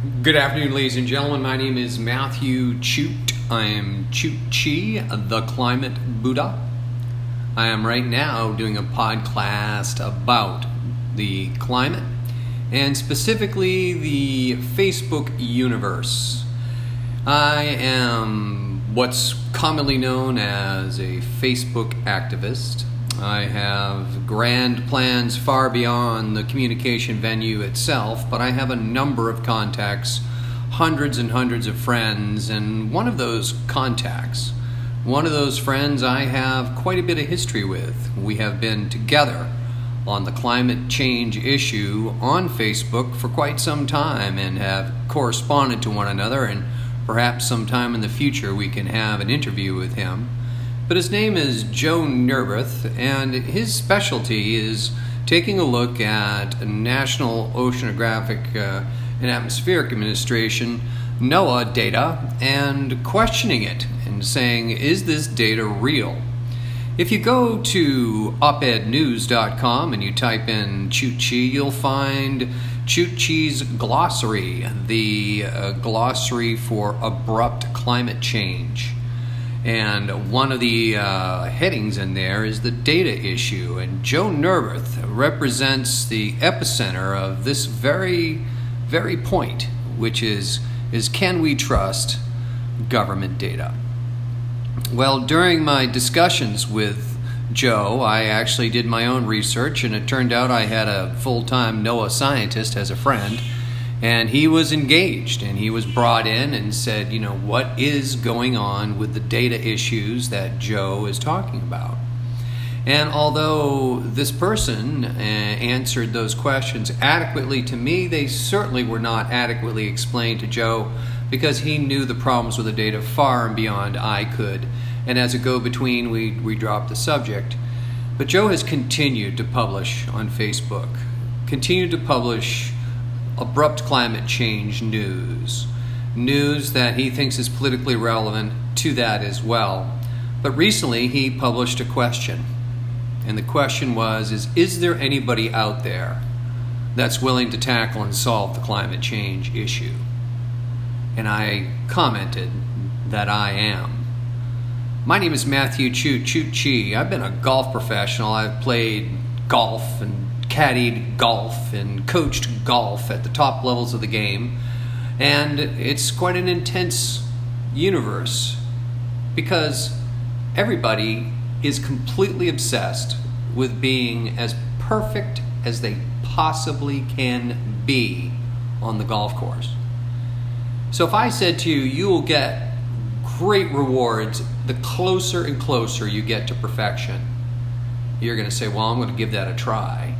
Good afternoon, ladies and gentlemen. My name is Matthew Chute. I am Chute Chi, the Climate Buddha. I am right now doing a podcast about the climate and specifically the Facebook universe. I am what's commonly known as a Facebook activist. I have grand plans far beyond the communication venue itself, but I have a number of contacts, hundreds and hundreds of friends, and one of those contacts, one of those friends I have quite a bit of history with. We have been together on the climate change issue on Facebook for quite some time and have corresponded to one another, and perhaps sometime in the future we can have an interview with him. But his name is Joe Nerberth, and his specialty is taking a look at National Oceanographic uh, and Atmospheric Administration NOAA data and questioning it and saying, is this data real? If you go to opednews.com and you type in Chuchi, you'll find Chuchi's glossary, the uh, glossary for abrupt climate change. And one of the uh, headings in there is the data issue. And Joe Nerberth represents the epicenter of this very, very point, which is, is can we trust government data? Well, during my discussions with Joe, I actually did my own research, and it turned out I had a full time NOAA scientist as a friend and he was engaged and he was brought in and said, you know, what is going on with the data issues that Joe is talking about? And although this person uh, answered those questions adequately to me, they certainly were not adequately explained to Joe because he knew the problems with the data far and beyond I could. And as a go between, we, we dropped the subject. But Joe has continued to publish on Facebook, continued to publish abrupt climate change news, news that he thinks is politically relevant to that as well. But recently he published a question. And the question was is is there anybody out there that's willing to tackle and solve the climate change issue? And I commented that I am. My name is Matthew Chu Chu Chi. I've been a golf professional. I've played golf and caddied golf and coached golf at the top levels of the game. And it's quite an intense universe because everybody is completely obsessed with being as perfect as they possibly can be on the golf course. So if I said to you, you will get great rewards the closer and closer you get to perfection, you're going to say, well, I'm going to give that a try.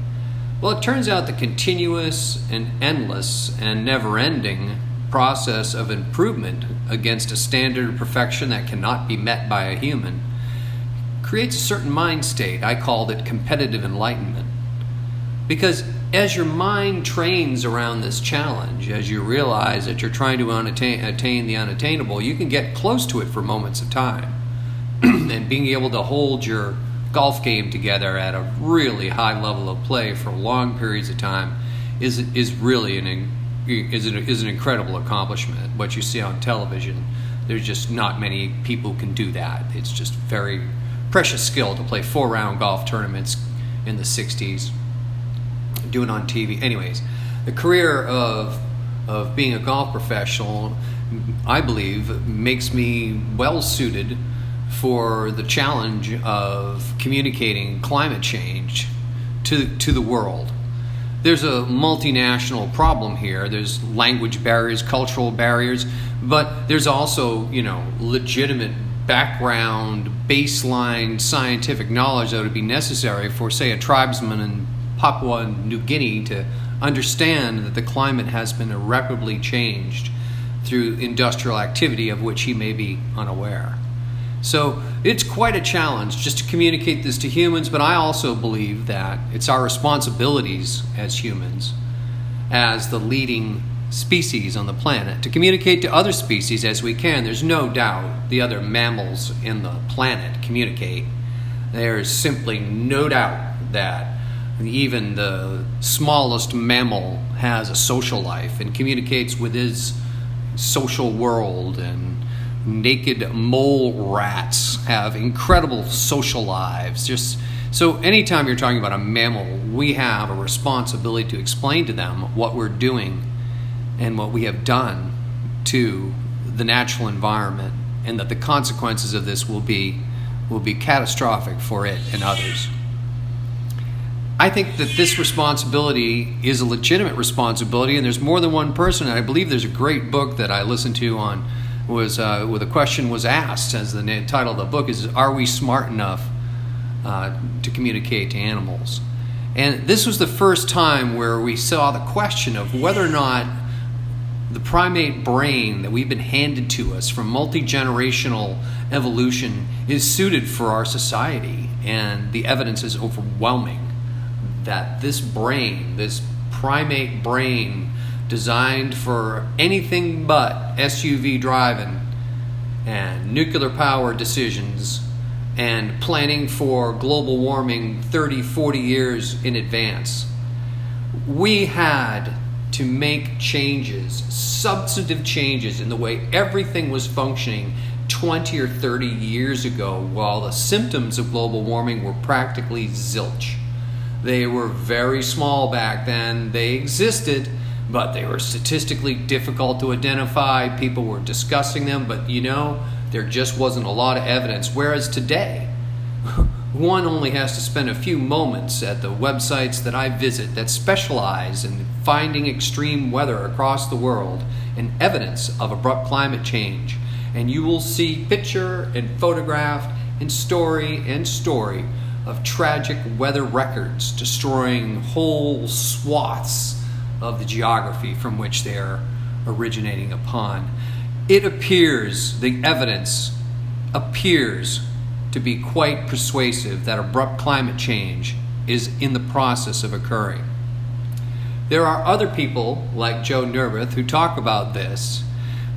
Well, it turns out the continuous and endless and never ending process of improvement against a standard of perfection that cannot be met by a human creates a certain mind state. I called it competitive enlightenment. Because as your mind trains around this challenge, as you realize that you're trying to unattain, attain the unattainable, you can get close to it for moments of time. and being able to hold your golf game together at a really high level of play for long periods of time is is really an is an, is an incredible accomplishment. What you see on television, there's just not many people can do that. It's just very precious skill to play four round golf tournaments in the 60s, doing on TV. Anyways, the career of of being a golf professional, I believe, makes me well suited for the challenge of communicating climate change to, to the world. There's a multinational problem here. There's language barriers, cultural barriers, but there's also, you know, legitimate background, baseline scientific knowledge that would be necessary for, say, a tribesman in Papua New Guinea to understand that the climate has been irreparably changed through industrial activity of which he may be unaware. So it's quite a challenge just to communicate this to humans, but I also believe that it's our responsibilities as humans, as the leading species on the planet, to communicate to other species as we can. There's no doubt the other mammals in the planet communicate. There's simply no doubt that even the smallest mammal has a social life and communicates with his social world and naked mole rats have incredible social lives just so anytime you're talking about a mammal we have a responsibility to explain to them what we're doing and what we have done to the natural environment and that the consequences of this will be will be catastrophic for it and others I think that this responsibility is a legitimate responsibility, and there's more than one person. And I believe there's a great book that I listened to on was uh, where the question was asked, as the title of the book is, "Are we smart enough uh, to communicate to animals?" And this was the first time where we saw the question of whether or not the primate brain that we've been handed to us from multi generational evolution is suited for our society, and the evidence is overwhelming that this brain, this primate brain designed for anything but SUV driving and nuclear power decisions and planning for global warming 30, 40 years in advance. We had to make changes, substantive changes in the way everything was functioning 20 or 30 years ago while the symptoms of global warming were practically zilch. They were very small back then. They existed, but they were statistically difficult to identify. People were discussing them, but you know, there just wasn't a lot of evidence. Whereas today, one only has to spend a few moments at the websites that I visit that specialize in finding extreme weather across the world and evidence of abrupt climate change. And you will see picture and photograph and story and story of tragic weather records destroying whole swaths of the geography from which they are originating upon. It appears, the evidence appears to be quite persuasive that abrupt climate change is in the process of occurring. There are other people like Joe Nerveth who talk about this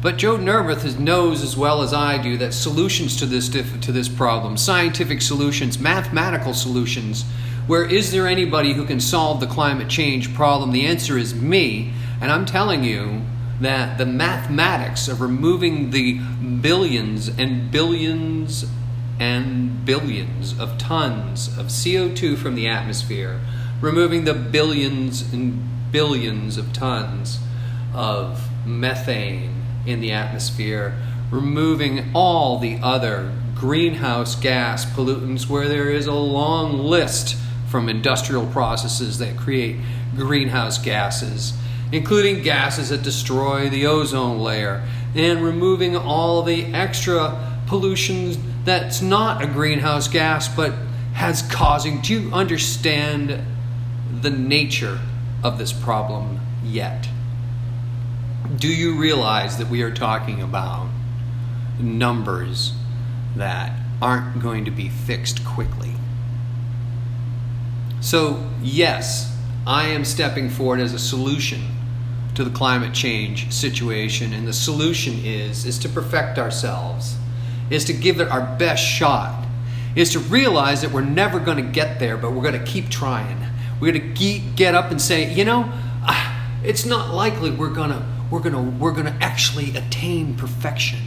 but Joe Nerveth knows as well as I do that solutions to this to this problem, scientific solutions, mathematical solutions, where is there anybody who can solve the climate change problem? The answer is me, and I'm telling you that the mathematics of removing the billions and billions and billions of tons of CO2 from the atmosphere, removing the billions and billions of tons of methane in the atmosphere, removing all the other greenhouse gas pollutants where there is a long list from industrial processes that create greenhouse gases, including gases that destroy the ozone layer, and removing all the extra pollution that's not a greenhouse gas but has causing. Do you understand the nature of this problem yet? do you realize that we are talking about numbers that aren't going to be fixed quickly? So, yes, I am stepping forward as a solution to the climate change situation and the solution is is to perfect ourselves is to give it our best shot is to realize that we're never going to get there but we're going to keep trying we're going to get up and say you know ah, it's not likely we're going to we're gonna we're gonna actually attain perfection.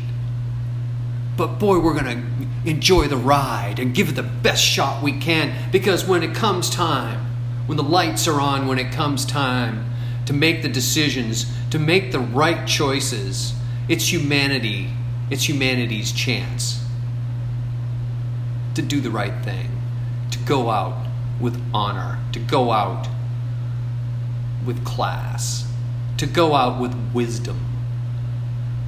But boy, we're gonna enjoy the ride and give it the best shot we can because when it comes time, when the lights are on, when it comes time to make the decisions, to make the right choices, it's humanity, it's humanity's chance to do the right thing, to go out with honor, to go out with class to go out with wisdom,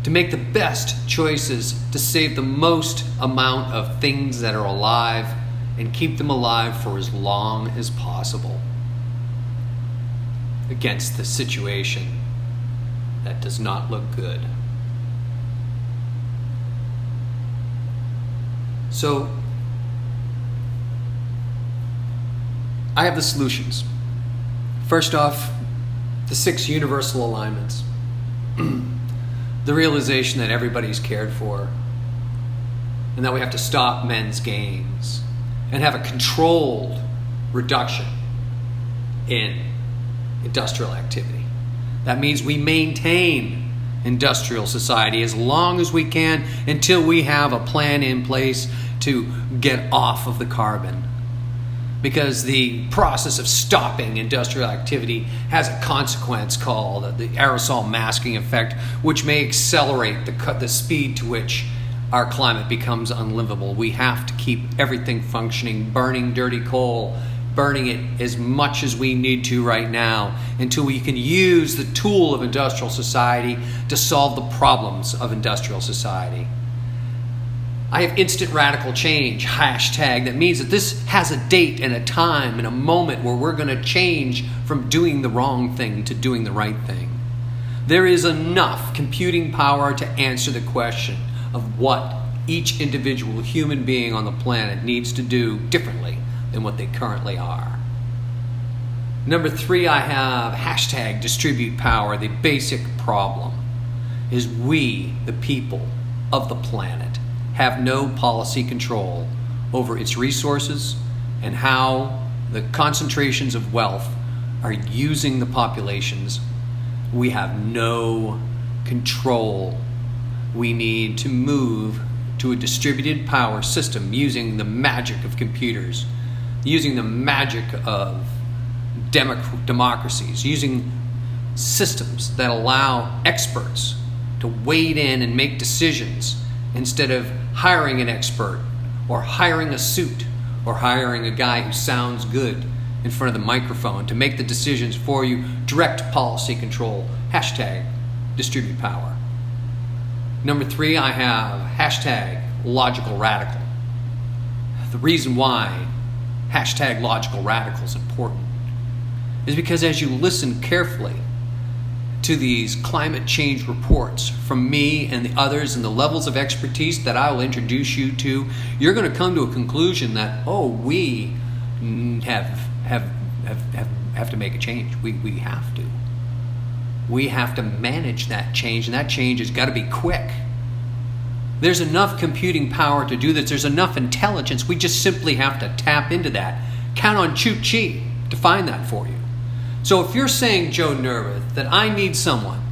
to make the best choices to save the most amount of things that are alive and keep them alive for as long as possible against the situation that does not look good. So, I have the solutions. First off, the six universal alignments, the realization that everybody's cared for, and that we have to stop men's gains and have a controlled reduction in industrial activity. That means we maintain industrial society as long as we can until we have a plan in place to get off of the carbon. Because the process of stopping industrial activity has a consequence called the aerosol masking effect, which may accelerate the, the speed to which our climate becomes unlivable. We have to keep everything functioning, burning dirty coal, burning it as much as we need to right now until we can use the tool of industrial society to solve the problems of industrial society. I have instant radical change hashtag that means that this has a date and a time and a moment where we're going to change from doing the wrong thing to doing the right thing. There is enough computing power to answer the question of what each individual human being on the planet needs to do differently than what they currently are. Number three, I have hashtag distribute power. The basic problem is we, the people of the planet, have no policy control over its resources and how the concentrations of wealth are using the populations. We have no control. We need to move to a distributed power system using the magic of computers using the magic of democ- democracies, using systems that allow experts to wade in and make decisions instead of hiring an expert or hiring a suit or hiring a guy who sounds good in front of the microphone to make the decisions for you. Direct policy control. Hashtag distribute power. Number three, I have hashtag logical radical. The reason why hashtag logical radical is important is because as you listen carefully to these climate change reports from me and the others and the levels of expertise that I will introduce you to, you're going to come to a conclusion that, oh, we have, have, have, have, have to make a change. We, we have to. We have to manage that change, and that change has got to be quick. There's enough computing power to do this. There's enough intelligence. We just simply have to tap into that. Count on Chut Chi to find that for you. So if you're saying, Joe Nerveth, that I need someone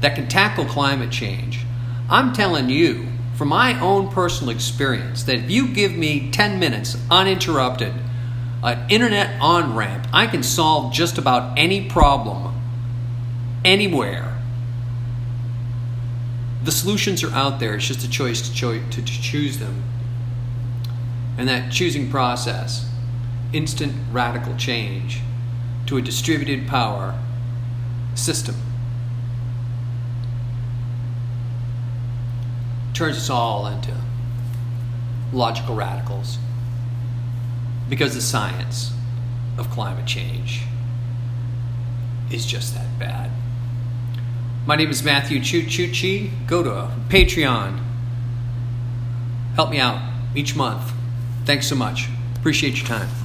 that can tackle climate change, I'm telling you, from my own personal experience, that if you give me 10 minutes uninterrupted, an internet on ramp, I can solve just about any problem anywhere the solutions are out there. It's just a choice to, cho- to, to choose them. And that choosing process, instant radical change to a distributed power system, turns us all into logical radicals because the science of climate change is just that bad. My name is Matthew Chuchuchi. Go to Patreon. Help me out each month. Thanks so much. Appreciate your time.